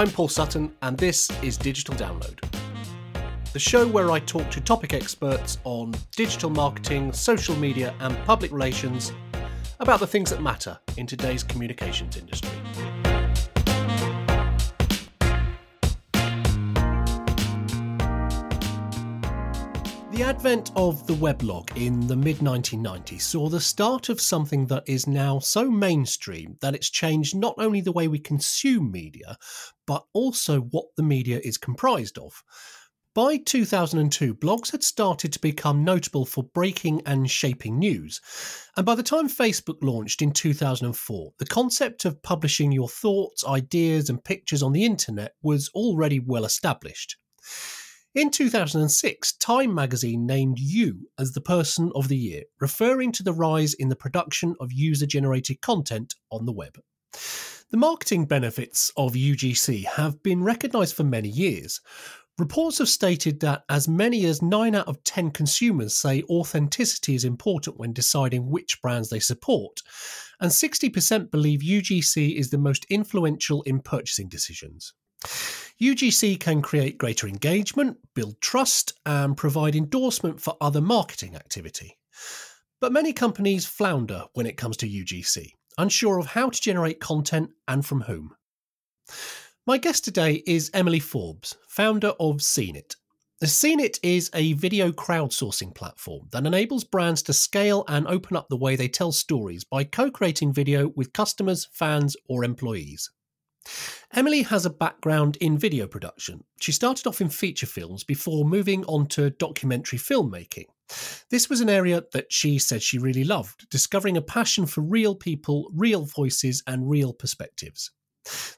I'm Paul Sutton, and this is Digital Download, the show where I talk to topic experts on digital marketing, social media, and public relations about the things that matter in today's communications industry. The advent of the weblog in the mid 1990s saw the start of something that is now so mainstream that it's changed not only the way we consume media, but also what the media is comprised of. By 2002, blogs had started to become notable for breaking and shaping news. And by the time Facebook launched in 2004, the concept of publishing your thoughts, ideas, and pictures on the internet was already well established. In 2006, Time magazine named you as the Person of the Year, referring to the rise in the production of user generated content on the web. The marketing benefits of UGC have been recognised for many years. Reports have stated that as many as 9 out of 10 consumers say authenticity is important when deciding which brands they support, and 60% believe UGC is the most influential in purchasing decisions. UGC can create greater engagement, build trust, and provide endorsement for other marketing activity. But many companies flounder when it comes to UGC, unsure of how to generate content and from whom. My guest today is Emily Forbes, founder of Scenit. Scenit is a video crowdsourcing platform that enables brands to scale and open up the way they tell stories by co creating video with customers, fans, or employees. Emily has a background in video production. She started off in feature films before moving on to documentary filmmaking. This was an area that she said she really loved, discovering a passion for real people, real voices, and real perspectives.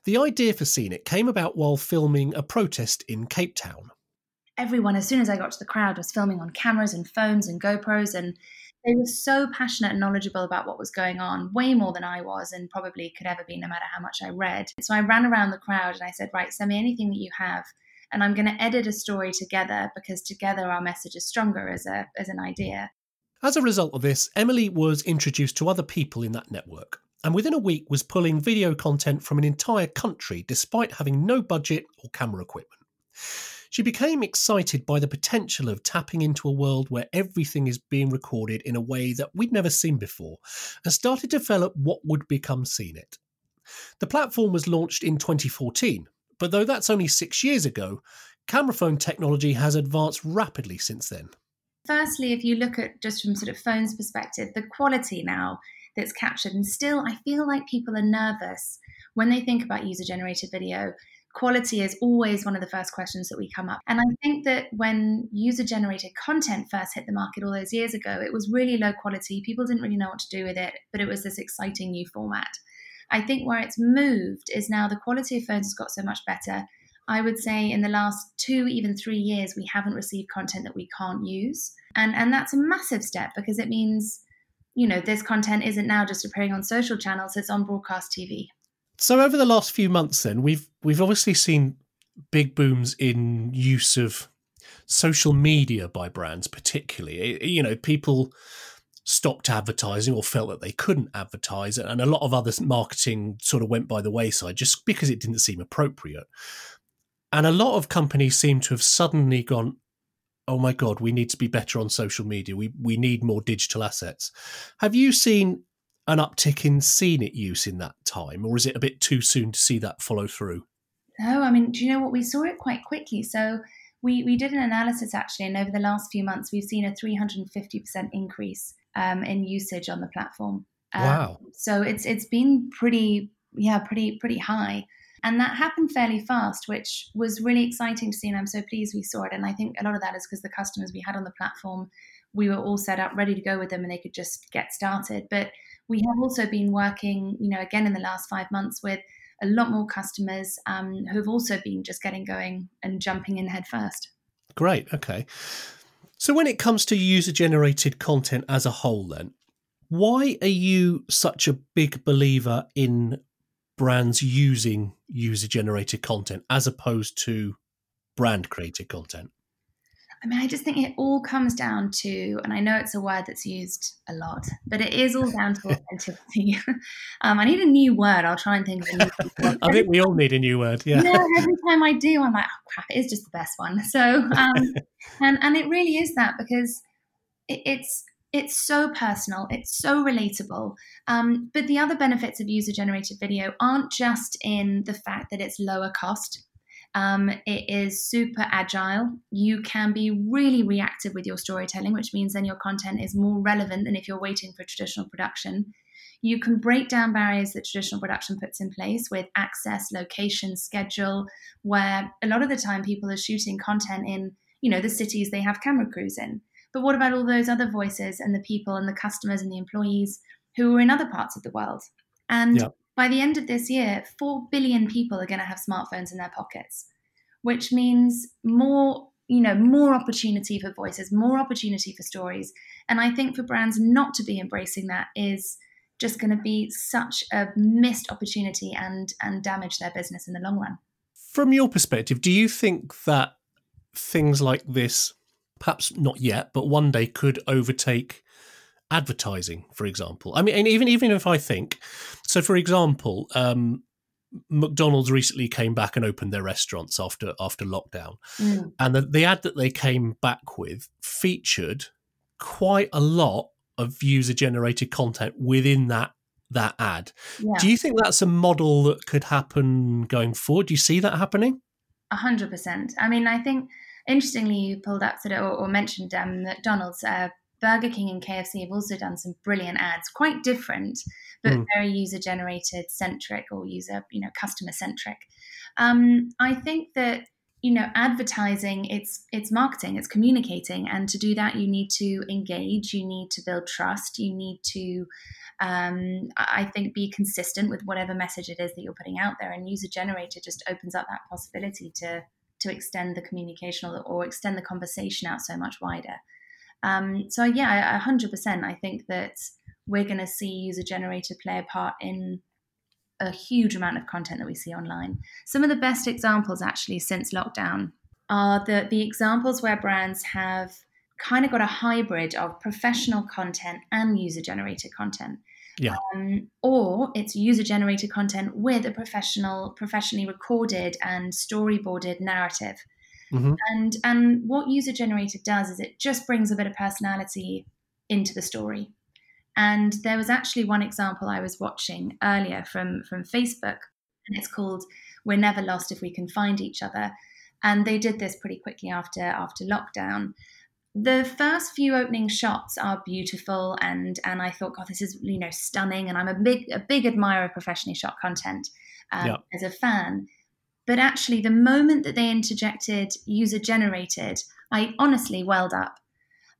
The idea for Scenit came about while filming a protest in Cape Town. Everyone, as soon as I got to the crowd, was filming on cameras and phones and GoPros and they were so passionate and knowledgeable about what was going on, way more than I was, and probably could ever be, no matter how much I read. So I ran around the crowd and I said, Right, send me anything that you have. And I'm going to edit a story together because together our message is stronger as, a, as an idea. As a result of this, Emily was introduced to other people in that network, and within a week was pulling video content from an entire country despite having no budget or camera equipment. She became excited by the potential of tapping into a world where everything is being recorded in a way that we'd never seen before and started to develop what would become Scenit. The platform was launched in 2014, but though that's only six years ago, camera phone technology has advanced rapidly since then. Firstly, if you look at just from sort of phone's perspective, the quality now that's captured, and still I feel like people are nervous when they think about user generated video quality is always one of the first questions that we come up. And I think that when user generated content first hit the market all those years ago, it was really low quality. People didn't really know what to do with it, but it was this exciting new format. I think where it's moved is now the quality of phones has got so much better. I would say in the last two, even three years, we haven't received content that we can't use. And, and that's a massive step because it means, you know, this content isn't now just appearing on social channels, it's on broadcast TV. So over the last few months, then we've we've obviously seen big booms in use of social media by brands, particularly. You know, people stopped advertising or felt that they couldn't advertise, and a lot of other marketing sort of went by the wayside just because it didn't seem appropriate. And a lot of companies seem to have suddenly gone, "Oh my god, we need to be better on social media. We we need more digital assets." Have you seen an uptick in Scenit use in that time, or is it a bit too soon to see that follow through? No, I mean, do you know what? We saw it quite quickly. So we, we did an analysis actually, and over the last few months, we've seen a 350% increase um, in usage on the platform. Um, wow! So it's it's been pretty, yeah, pretty pretty high, and that happened fairly fast, which was really exciting to see, and I'm so pleased we saw it. And I think a lot of that is because the customers we had on the platform, we were all set up, ready to go with them, and they could just get started. But we have also been working, you know, again in the last five months with a lot more customers um, who have also been just getting going and jumping in head first. Great. Okay. So when it comes to user generated content as a whole, then, why are you such a big believer in brands using user generated content as opposed to brand created content? I mean, I just think it all comes down to, and I know it's a word that's used a lot, but it is all down to authenticity. um, I need a new word. I'll try and think of a new. I think we all need a new word. Yeah. yeah. Every time I do, I'm like, oh crap, it is just the best one. So, um, and and it really is that because it, it's it's so personal, it's so relatable. Um, but the other benefits of user generated video aren't just in the fact that it's lower cost. Um, it is super agile. You can be really reactive with your storytelling, which means then your content is more relevant than if you're waiting for traditional production. You can break down barriers that traditional production puts in place with access, location, schedule, where a lot of the time people are shooting content in, you know, the cities they have camera crews in. But what about all those other voices and the people and the customers and the employees who are in other parts of the world? And by the end of this year, 4 billion people are going to have smartphones in their pockets, which means more, you know, more opportunity for voices, more opportunity for stories. And I think for brands not to be embracing that is just going to be such a missed opportunity and and damage their business in the long run. From your perspective, do you think that things like this perhaps not yet, but one day could overtake advertising, for example. I mean, even even if I think so, for example, um, McDonald's recently came back and opened their restaurants after after lockdown, mm. and the, the ad that they came back with featured quite a lot of user generated content within that that ad. Yeah. Do you think that's a model that could happen going forward? Do you see that happening? A hundred percent. I mean, I think interestingly, you pulled up sort of or, or mentioned um, McDonald's. Uh, Burger King and KFC have also done some brilliant ads, quite different, but mm. very user generated centric or user, you know, customer centric. Um, I think that you know advertising it's it's marketing it's communicating and to do that you need to engage you need to build trust you need to um, i think be consistent with whatever message it is that you're putting out there and user generated just opens up that possibility to to extend the communication or, or extend the conversation out so much wider um, so yeah, hundred percent. I think that we're going to see user generated play a part in a huge amount of content that we see online. Some of the best examples actually since lockdown are the the examples where brands have kind of got a hybrid of professional content and user generated content. Yeah. Um, or it's user generated content with a professional, professionally recorded and storyboarded narrative. Mm-hmm. And and what user generated does is it just brings a bit of personality into the story. And there was actually one example I was watching earlier from from Facebook, and it's called "We're Never Lost If We Can Find Each Other." And they did this pretty quickly after after lockdown. The first few opening shots are beautiful, and and I thought, God, this is you know stunning. And I'm a big a big admirer of professionally shot content um, yep. as a fan. But actually, the moment that they interjected user generated, I honestly welled up.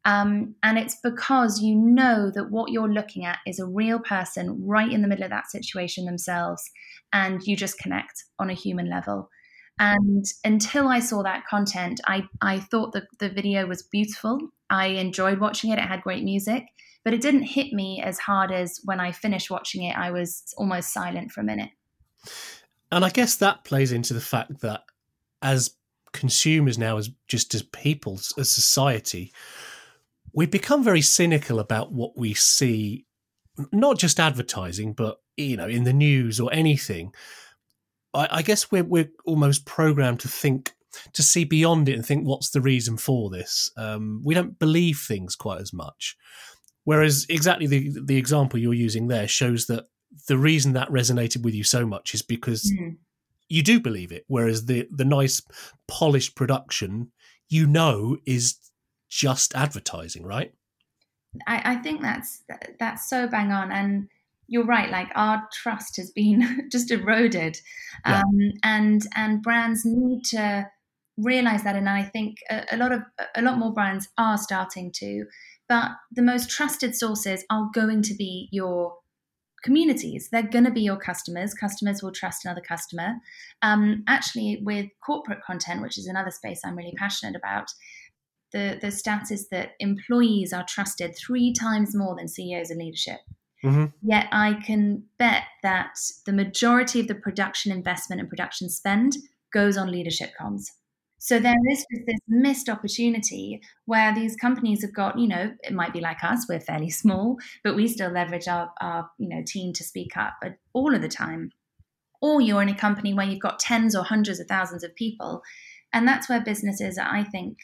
Um, and it's because you know that what you're looking at is a real person right in the middle of that situation themselves, and you just connect on a human level. And until I saw that content, I, I thought that the video was beautiful. I enjoyed watching it, it had great music, but it didn't hit me as hard as when I finished watching it, I was almost silent for a minute. And I guess that plays into the fact that as consumers now, as just as people, as society, we become very cynical about what we see, not just advertising, but you know, in the news or anything. I, I guess we're we're almost programmed to think to see beyond it and think what's the reason for this. Um, we don't believe things quite as much. Whereas exactly the the example you're using there shows that the reason that resonated with you so much is because mm. you do believe it. Whereas the the nice polished production, you know, is just advertising, right? I, I think that's that's so bang on, and you're right. Like our trust has been just eroded, yeah. um, and and brands need to realize that. And I think a, a lot of a lot more brands are starting to. But the most trusted sources are going to be your communities. They're going to be your customers. Customers will trust another customer. Um, actually, with corporate content, which is another space I'm really passionate about, the, the stat is that employees are trusted three times more than CEOs and leadership. Mm-hmm. Yet I can bet that the majority of the production investment and production spend goes on leadership comms. So there is this missed opportunity where these companies have got, you know, it might be like us, we're fairly small, but we still leverage our, our you know, team to speak up all of the time. Or you're in a company where you've got tens or hundreds of thousands of people. And that's where businesses, I think,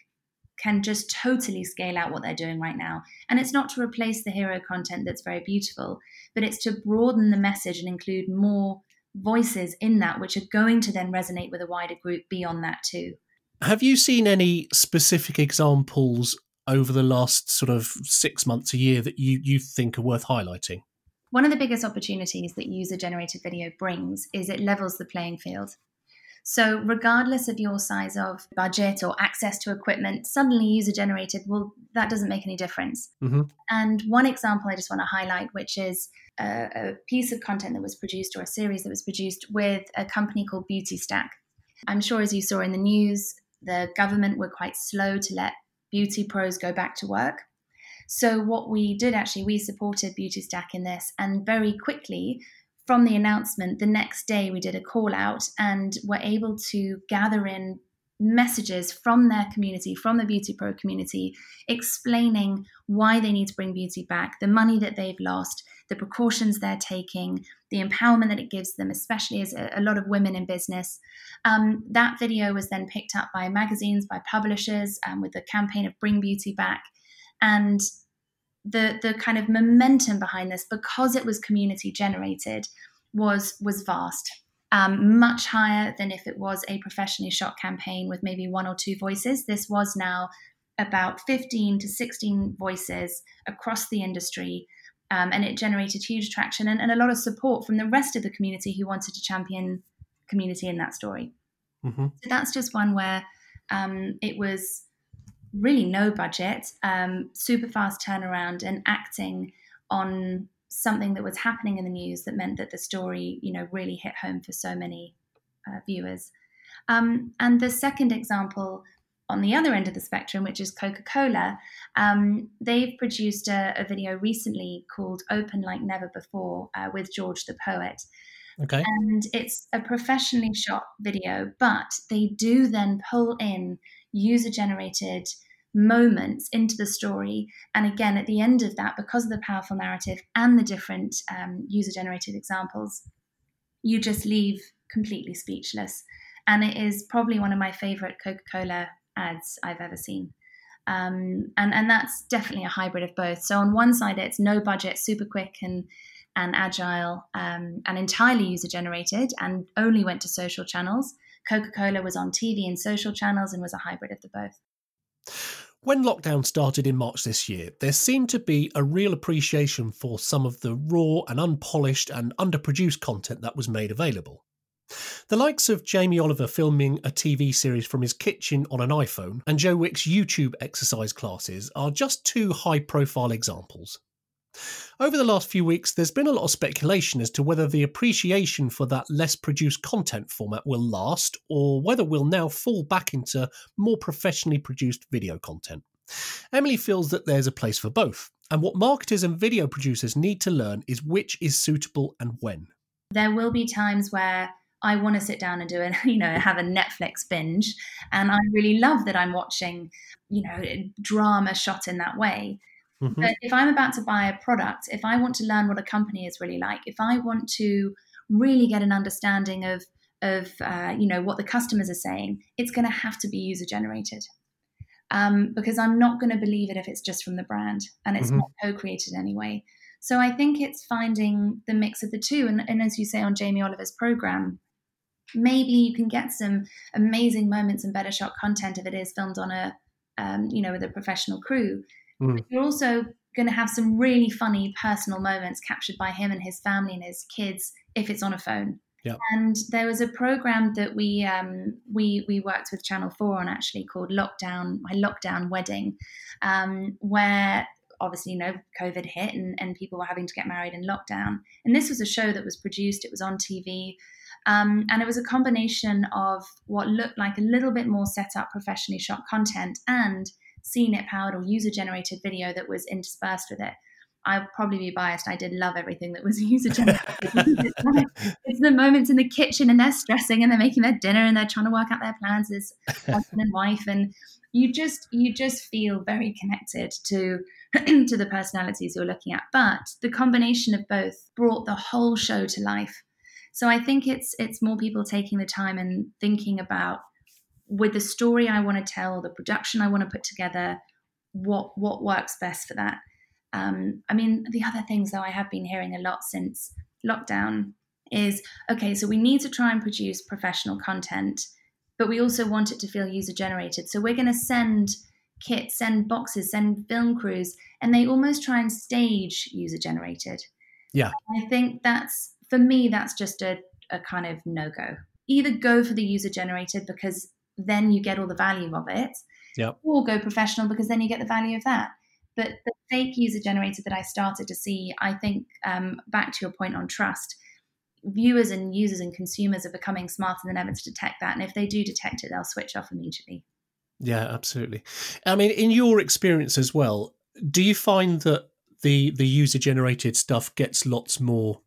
can just totally scale out what they're doing right now. And it's not to replace the hero content that's very beautiful, but it's to broaden the message and include more voices in that, which are going to then resonate with a wider group beyond that too. Have you seen any specific examples over the last sort of six months, a year that you, you think are worth highlighting? One of the biggest opportunities that user generated video brings is it levels the playing field. So, regardless of your size of budget or access to equipment, suddenly user generated, well, that doesn't make any difference. Mm-hmm. And one example I just want to highlight, which is a, a, piece of content that was produced or a series that was produced with a company called Beauty Stack. I'm sure, as you saw in the news, the government were quite slow to let beauty pros go back to work. So, what we did actually, we supported Beauty Stack in this, and very quickly from the announcement, the next day we did a call out and were able to gather in messages from their community, from the Beauty Pro community, explaining why they need to bring beauty back, the money that they've lost, the precautions they're taking, the empowerment that it gives them, especially as a, a lot of women in business. Um, that video was then picked up by magazines, by publishers, um, with the campaign of Bring Beauty Back. And the the kind of momentum behind this, because it was community generated, was was vast. Um, much higher than if it was a professionally shot campaign with maybe one or two voices. This was now about 15 to 16 voices across the industry um, and it generated huge traction and, and, a lot of support from the rest of the community who wanted to champion community in that story. Mm-hmm. So that's just one where um, it was really no budget, um, super fast turnaround, and acting on something that was happening in the news that meant that the story, you know, really hit home for so many uh, viewers. Um, and the second example on the other end of the spectrum, which is Coca Cola, um, they've produced a, a, video recently called Open Like Never Before uh, with George the Poet. Okay. And it's a professionally shot video, but they do then pull in user generated moments into the story. And again, at the end of that, because of the powerful narrative and the different um, user generated examples, you just leave completely speechless. And it is probably one of my favorite Coca Cola ads I've ever seen. Um, and and that's definitely a hybrid of both. So on one side, it's no budget, super quick and and agile, um, and entirely user generated, and only went to social channels. Coca Cola was on TV and social channels, and was a hybrid of the both. When lockdown started in March this year, there seemed to be a real appreciation for some of the raw and unpolished and underproduced content that was made available. The likes of Jamie Oliver filming a TV series from his kitchen on an iPhone and Joe Wicks' YouTube exercise classes are just two high profile examples. Over the last few weeks, there's been a lot of speculation as to whether the appreciation for that less produced content format will last or whether we'll now fall back into more professionally produced video content. Emily feels that there's a place for both, and what marketers and video producers need to learn is which is suitable and when. There will be times where I want to sit down and do it, you know, have a Netflix binge. And I really love that I'm watching, you know, drama shot in that way. Mm-hmm. But if I'm about to buy a product, if I want to learn what a company is really like, if I want to really get an understanding of, of uh, you know, what the customers are saying, it's going to have to be user generated. Um, because I'm not going to believe it if it's just from the brand and it's mm-hmm. not co-created anyway. So I think it's finding the mix of the two. And, and as you say on Jamie Oliver's program, maybe you can get some amazing moments and better shot content if it is filmed on a um, you know with a professional crew mm. you're also going to have some really funny personal moments captured by him and his family and his kids if it's on a phone Yep. And there was a program that we um, we we worked with Channel Four on actually called Lockdown My Lockdown Wedding, um, where obviously you know COVID hit and, and people were having to get married in lockdown. And this was a show that was produced. It was on TV. Um, and it was a combination of what looked like a little bit more set up professionally shot content and Scenit powered or user generated video that was interspersed with it. I'll probably be biased. I did love everything that was user generated. it's, the moments in the kitchen and they're stressing and they're making their dinner and they're trying to work out their plans as husband and wife, and you just you just feel very connected to to the personalities you're looking at. But the combination of both brought the whole show to life. So I think it's it's more people taking the time and thinking about with the story I want to tell, the production I want to put together, what what works best for that. Um, I mean, the other things though I have been hearing a lot since lockdown is okay. So we need to try and produce professional content, but we also want it to feel user generated. So we're going to send kits, send boxes, send film crews, and they almost try and stage user generated. Yeah, I think that's for me. That's just a, a kind of no go. Either go for the user generated because then you get all the value of it. Yep. Or go professional because then you get the value of that. But the fake user generated that I started to see, I think, um, back to your point on trust, viewers and users and consumers are becoming smarter than ever to detect that. And if they do detect it, they'll switch off immediately. Yeah, absolutely. I mean, in your experience as well, do you find that the the user generated stuff gets lots more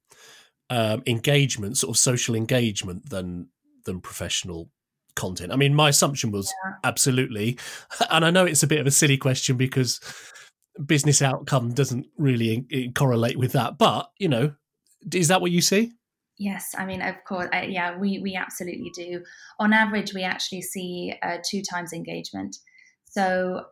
um, engagement, sort of social engagement than than professional content? I mean, my assumption was yeah. absolutely, and I know it's a bit of a silly question because business outcome doesn't really correlate with that, but you know, is that what you see? Yes, I mean, of course, I, yeah, we we absolutely do. On average, we actually see uh, two times engagement. So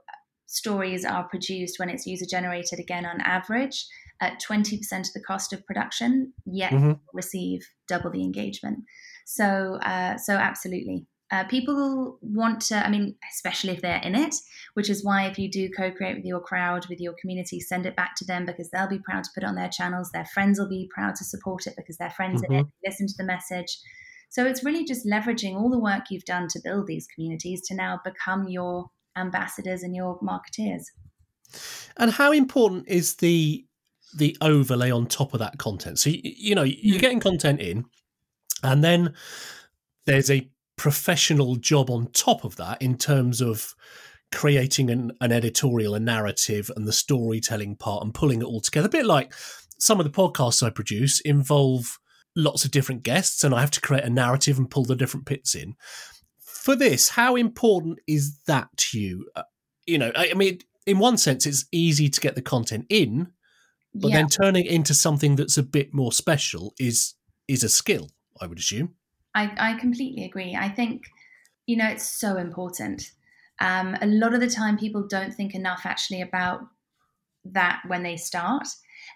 stories are produced when it's user generated again on average at 20% of the cost of production yet mm-hmm. receive double the engagement so uh, so absolutely uh, people want to, I mean, especially if they're in it, which is why if you do co create with your crowd, with your community, send it back to them because they'll be proud to put it on their channels. Their friends will be proud to support it because their friends mm-hmm. in it, listen to the message. So it's really just leveraging all the work you've done to build these communities to now become your ambassadors and your marketeers. And how important is the the overlay on top of that content? So you, you know you're mm. getting content in, and then there's a professional job on top of that in terms of creating an, an editorial, a narrative, and the storytelling part and pulling it all together. A bit like some of the podcasts I produce involve lots of different guests, and I have to create a narrative and pull the different bits in. For this, how important is that to you? Uh, you know, I, I, mean, in one sense, it's easy to get the content in, but yeah. then turning it into something that's a bit more special is is a skill. I would assume. I, I completely agree. I think, you know, it's so important. Um, a lot of the time, people don't think enough actually about that when they start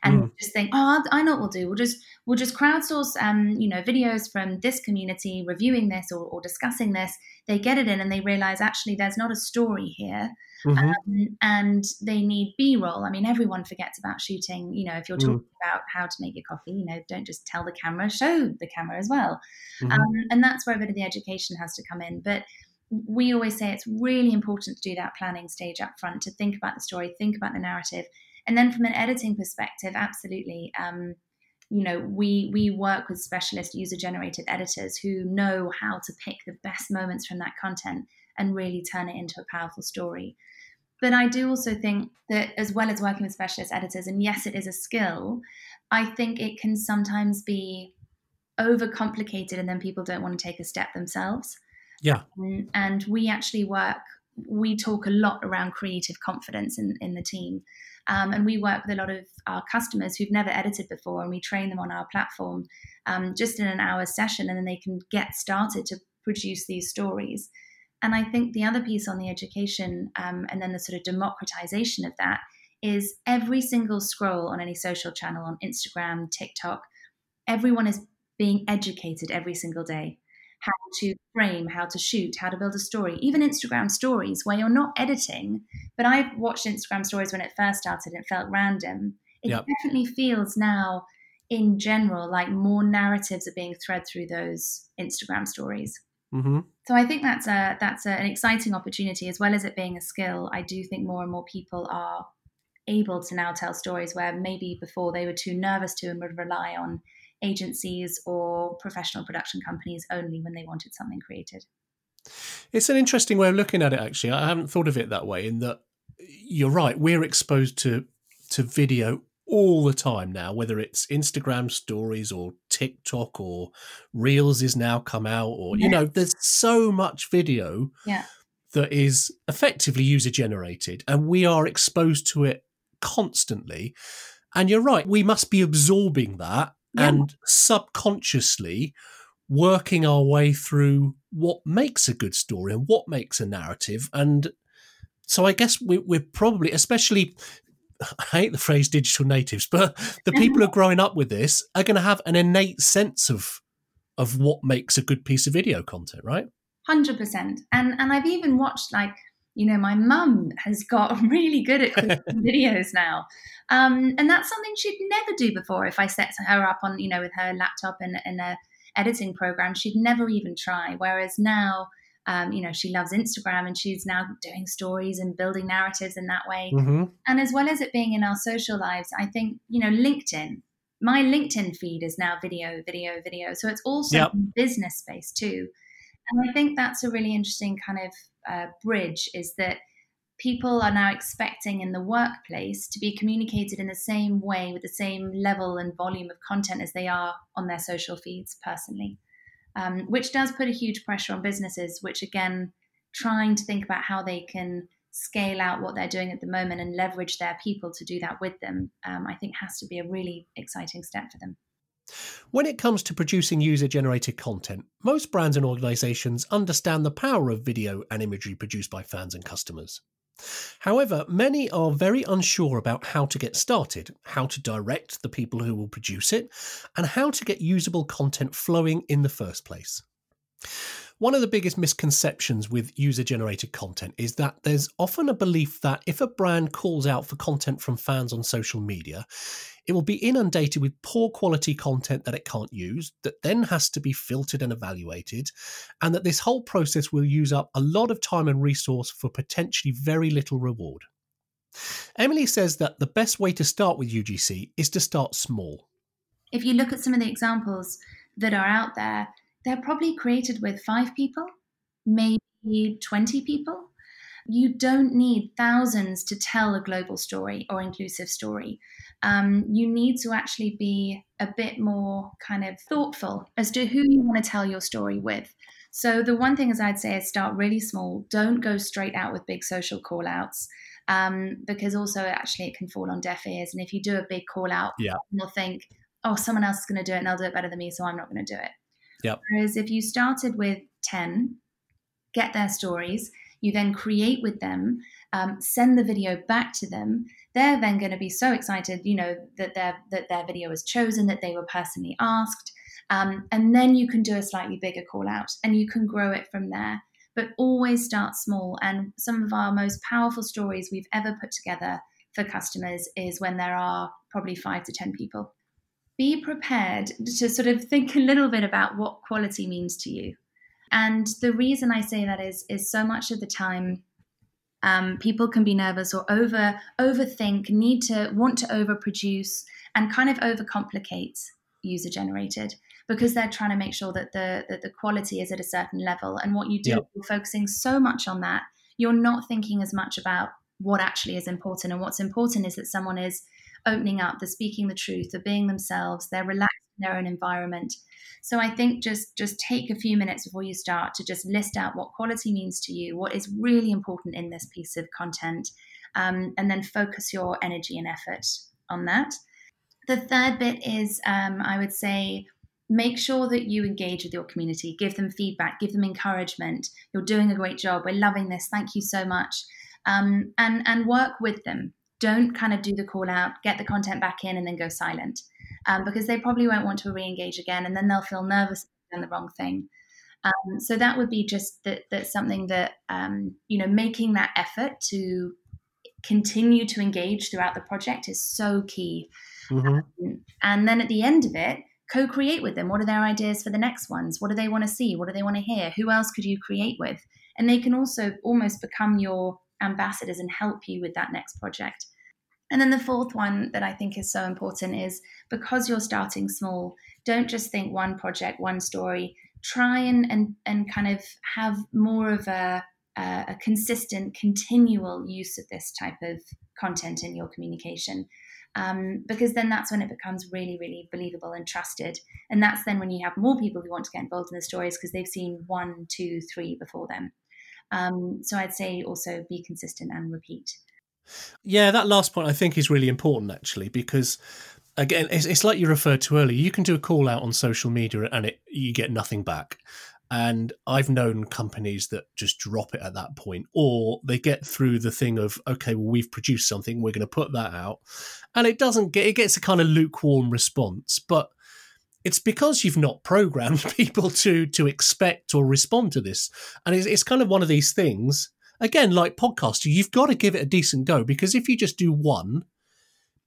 and mm. just think, oh, I know what we'll do. We'll just we'll just crowdsource, um, you know, videos from this community reviewing this or, or discussing this. They get it in and they realize actually there's not a story here, mm-hmm. um, and they need B-roll. I mean, everyone forgets about shooting. You know, if you're mm. talking mm. about how to make your coffee, you know, don't just tell the camera, show the camera as well. Mm-hmm. Um, and that's where a bit of the education has to come in, but we always say it's really important to do that planning stage up front to think about the story, think about the narrative, and then from an editing perspective, absolutely. Um, you know, we we work with specialist user generated editors who know how to pick the best moments from that content and really turn it into a powerful story. But I do also think that as well as working with specialist editors, and yes, it is a skill, I think it can sometimes be overcomplicated and then people don't want to take a step themselves. Yeah. Um, and we actually work, we talk a lot around creative confidence in, in the team. Um, and we work with a lot of our customers who've never edited before, and we train them on our platform um, just in an hour session, and then they can get started to produce these stories. And I think the other piece on the education um, and then the sort of democratization of that is every single scroll on any social channel on Instagram, TikTok, everyone is being educated every single day how to frame, how to shoot, how to build a story, even Instagram stories where you're not editing. But I've watched Instagram stories when it first started, it felt random. It yep. definitely feels now, in general, like more narratives are being thread through those Instagram stories. Mm-hmm. So I think that's a that's a, an exciting opportunity as well as it being a skill. I do think more and more people are able to now tell stories where maybe before they were too nervous to and would rely on agencies or professional production companies only when they wanted something created. It's an interesting way of looking at it, actually. I haven't thought of it that way, in that you're right, we're exposed to to video all the time now, whether it's Instagram stories or TikTok or Reels is now come out, or, you know, there's so much video yeah. that is effectively user generated, and we are exposed to it constantly. And you're right, we must be absorbing that Yeah. and subconsciously working our way through what makes a good story and what makes a narrative. And so I guess we, we're probably, especially, I hate the phrase digital natives, but the people who are growing up with this are going to have an innate sense of of what makes a good piece of video content, right? Hundred percent. And and I've even watched like you know my mum has got really good at videos now, um, and that's something she'd never do before. If I set her up on you know with her laptop and and a editing program, she'd never even try. Whereas now. Um, you know, she loves Instagram and she's now doing stories and building narratives in that way. Mm-hmm. And as well as it being in our social lives, I think, you know, LinkedIn, my LinkedIn feed is now video, video, video. So it's also Yep. business space too. And I think that's a really interesting kind of uh, bridge is that people are now expecting in the workplace to be communicated in the same way with the same level and volume of content as they are on their social feeds personally, um, which does put a huge pressure on businesses, which again, trying to think about how they can scale out what they're doing at the moment and leverage their people to do that with them, um, I think has to be a really exciting step for them. When it comes to producing user generated content, most brands and organizations understand the power of video and imagery produced by fans and customers. However, many are very unsure about how to get started, how to direct the people who will produce it, and how to get usable content flowing in the first place. One of the biggest misconceptions with user generated content is that there's often a belief that if a brand calls out for content from fans on social media, it will be inundated with poor quality content that it can't use, that then has to be filtered and evaluated, and that this whole process will use up a lot of time and resource for potentially very little reward. Emily says that the best way to start with UGC is to start small. If you look at some of the examples that are out there, they're probably created with five people, maybe 20 people. You don't need thousands to tell a global story or inclusive story. Um, you need to actually be a bit more kind of thoughtful as to who you want to tell your story with. So, the one thing is I'd say is start really small. Don't go straight out with big social call outs um, because also actually it can fall on deaf ears. And if you do a big call out, Yeah. you'll think, oh, someone else is going to do it and they'll do it better than me, so I'm not going to do it. Yep. Whereas if you started with 10, get their stories, you then create with them, um, send the video back to them. They're then going to be so excited, you know, that their that their video was chosen, that they were personally asked, um, and then you can do a slightly bigger call out, and you can grow it from there. But always start small. And some of our most powerful stories we've ever put together for customers is when there are probably five to ten people. Be prepared to sort of think a little bit about what quality means to you. And the reason I say that is is so much of the time um, people can be nervous or over overthink, need to want to overproduce and kind of overcomplicate user generated because they're trying to make sure that the that the quality is at a certain level. And what you do, Yep. you're focusing so much on that, you're not thinking as much about what actually is important. And what's important is that someone is opening up, they're speaking the truth, they're being themselves, they're relaxed in their own environment. So I think just just take a few minutes before you start to just list out what quality means to you, what is really important in this piece of content, um, and then focus your energy and effort on that. The third bit is, um, I would say, make sure that you engage with your community, give them feedback, give them encouragement. You're doing a great job. We're loving this. Thank you so much, um, and and work with them. Don't kind of do the call out, get the content back in, and then go silent um, because they probably won't want to re-engage again, and then they'll feel nervous and the wrong thing. Um, so that would be just that that's something that um, you know making that effort to continue to engage throughout the project is so key. Mm-hmm. And then at the end of it, co-create with them. What are their ideas for the next ones? What do they want to see? What do they want to hear? Who else could you create with? And they can also almost become your ambassadors and help you with that next project. And then the fourth one that I think is so important is because you're starting small, don't just think one project, one story. Try and and, and kind of have more of a, a, a consistent, continual use of this type of content in your communication. Um, because then that's when it becomes really, really believable and trusted. And that's then when you have more people who want to get involved in the stories because they've seen one, two, three before them. Um, so I'd say also be consistent and repeat. Yeah, that last point I think is really important actually because again it's, it's like you referred to earlier. You can do a call out on social media and it you get nothing back. And I've known companies that just drop it at that point, or they get through the thing of, okay, well, we've produced something, we're going to put that out. And it doesn't get, it gets a kind of lukewarm response. But it's because you've not programmed people to to expect or respond to this and it's, it's kind of one of these things again like podcaster you've got to give it a decent go because if you just do one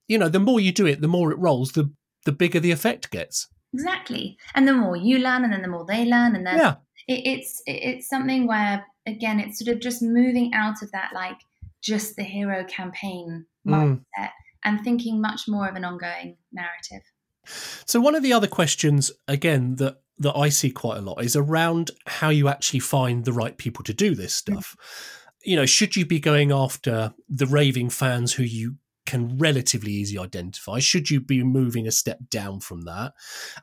you know the more you do it the more it rolls the the bigger the effect gets exactly and the more you learn and then the more they learn and then yeah. it, it's it's something where again it's sort of just moving out of that like just the hero campaign mm. mindset and thinking much more of an ongoing narrative so one of the other questions, again, that that I see quite a lot is around how you actually find the right people to do this mm. stuff. You know, should you be going after the raving fans who you can relatively easily identify? Should you be moving a step down from that?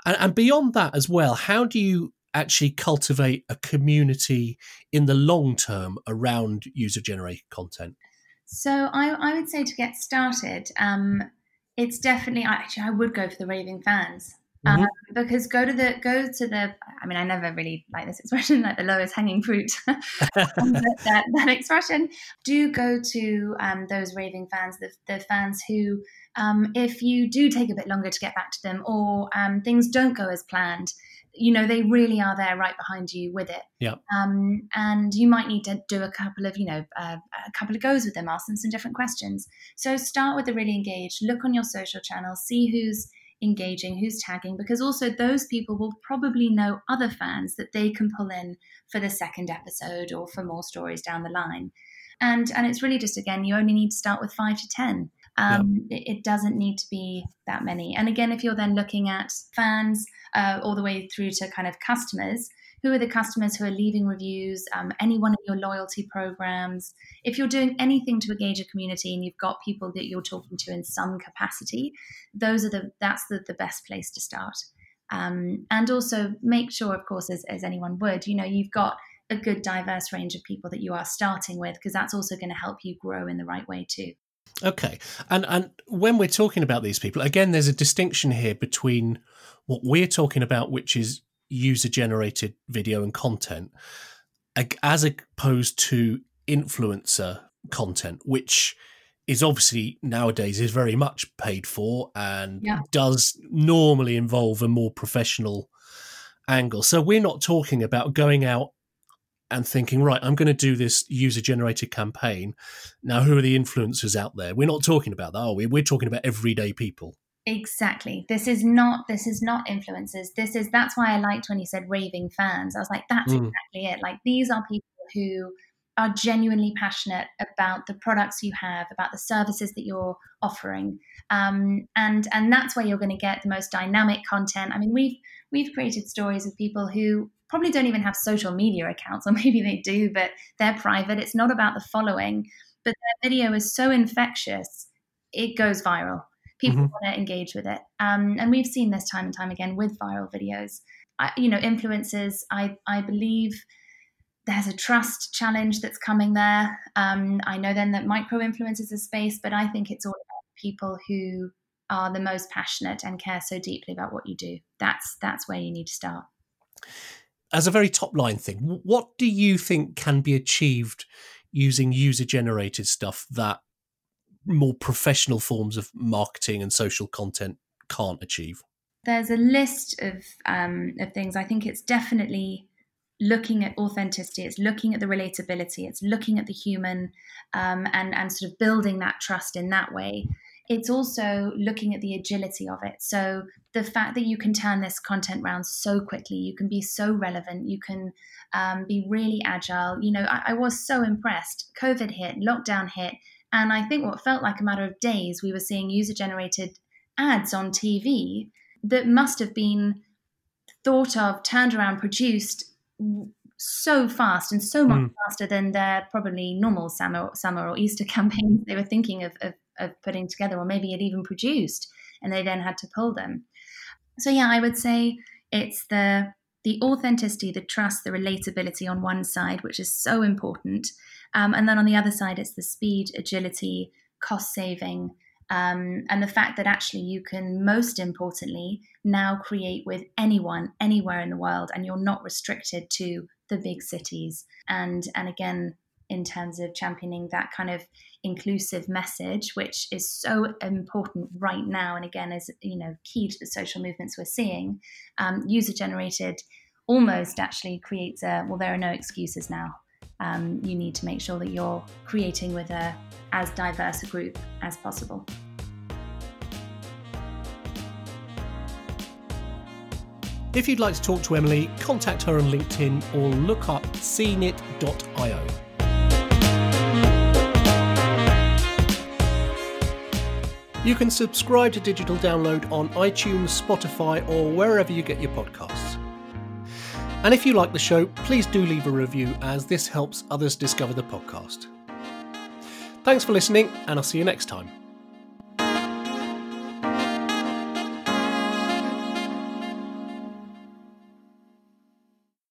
And, and beyond that as well, how do you actually cultivate a community in the long term around user generated content? So I, I, would say to get started, um, it's definitely actually I would go for the raving fans. Mm-hmm. Um, because go to the go to the I mean I never really like this expression like the lowest hanging fruit that, that expression. Do go to um, those raving fans the, the fans who um, if you do take a bit longer to get back to them or um, things don't go as planned you know they really are there right behind you with it. Yeah. Um, and you might need to do a couple of you know uh, a couple of goes with them ask them some different questions. So start with the really engaged look on your social channels see who's engaging who's tagging because also those people will probably know other fans that they can pull in for the second episode or for more stories down the line. And and it's really just again you only need to start with five to ten. Um, it, it, doesn't need to be that many. And again, if you're then looking at fans uh, all the way through to kind of customers, who are the customers who are leaving reviews, um, any one of your loyalty programs. If you're doing anything to engage a community and you've got people that you're talking to in some capacity, those are the that's the, the best place to start. Um, and also make sure, of course, as, as anyone would, you know, you've got a good diverse range of people that you are starting with because that's also going to help you grow in the right way too. Okay. And and when we're talking about these people, again, there's a distinction here between what we're talking about, which is user generated video and content, as opposed to influencer content, which is obviously nowadays is very much paid for and yeah. does normally involve a more professional angle. So we're not talking about going out and thinking, right, I'm going to do this user generated campaign. Now, who are the influencers out there? We're not talking about that, are we? We're talking about everyday people. Exactly. This is not this is not influencers. This is that's why I liked when you said raving fans. I was like, that's mm. exactly it. Like these are people who are genuinely passionate about the products you have, about the services that you're offering, um, and and that's where you're going to get the most dynamic content. I mean, we've we've created stories with people who probably don't even have social media accounts, or maybe they do, but they're private. It's not about the following, but their video is so infectious, it goes viral. People mm-hmm. want to engage with it. Um, and we've seen this time and time again with viral videos. I, you know, influencers, I, I believe there's a trust challenge that's coming there. Um, I know then that micro influencers a space, but I think it's all about people who are the most passionate and care so deeply about what you do. That's that's where you need to start as a very top line thing, what do you think can be achieved using user generated stuff that more professional forms of marketing and social content can't achieve? There's a list of um, of things. I think it's definitely looking at authenticity. It's looking at the relatability. It's looking at the human, um, and and sort of building that trust in that way it's also looking at the agility of it. So the fact that you can turn this content around so quickly, you can be so relevant, you can um, be really agile. You know, I, I was so impressed. COVID hit, lockdown hit, and I think what felt like a matter of days, we were seeing user generated ads on TV that must have been thought of, turned around, produced so fast and so much mm. faster than their probably normal summer, summer or Easter campaigns they were thinking of, of of putting together, or maybe it even produced, and they then had to pull them. So yeah, I would say it's the the authenticity, the trust, the relatability on one side, which is so important, um, and then on the other side, it's the speed, agility, cost saving, um, and the fact that actually you can, most importantly, now create with anyone, anywhere in the world, and you're not restricted to the big cities. And and again, in terms of championing that kind of inclusive message, which is so important right now, and again is you know key to the social movements we're seeing. Um, user generated almost actually creates a well, there are no excuses now. Um, you need to make sure that you're creating with a as diverse a group as possible. If you'd like to talk to Emily, contact her on LinkedIn or look up scenit.io. You can subscribe to Digital Download on iTunes, Spotify, or wherever you get your podcasts. And if you like the show, please do leave a review as this helps others discover the podcast. Thanks for listening, and I'll see you next time.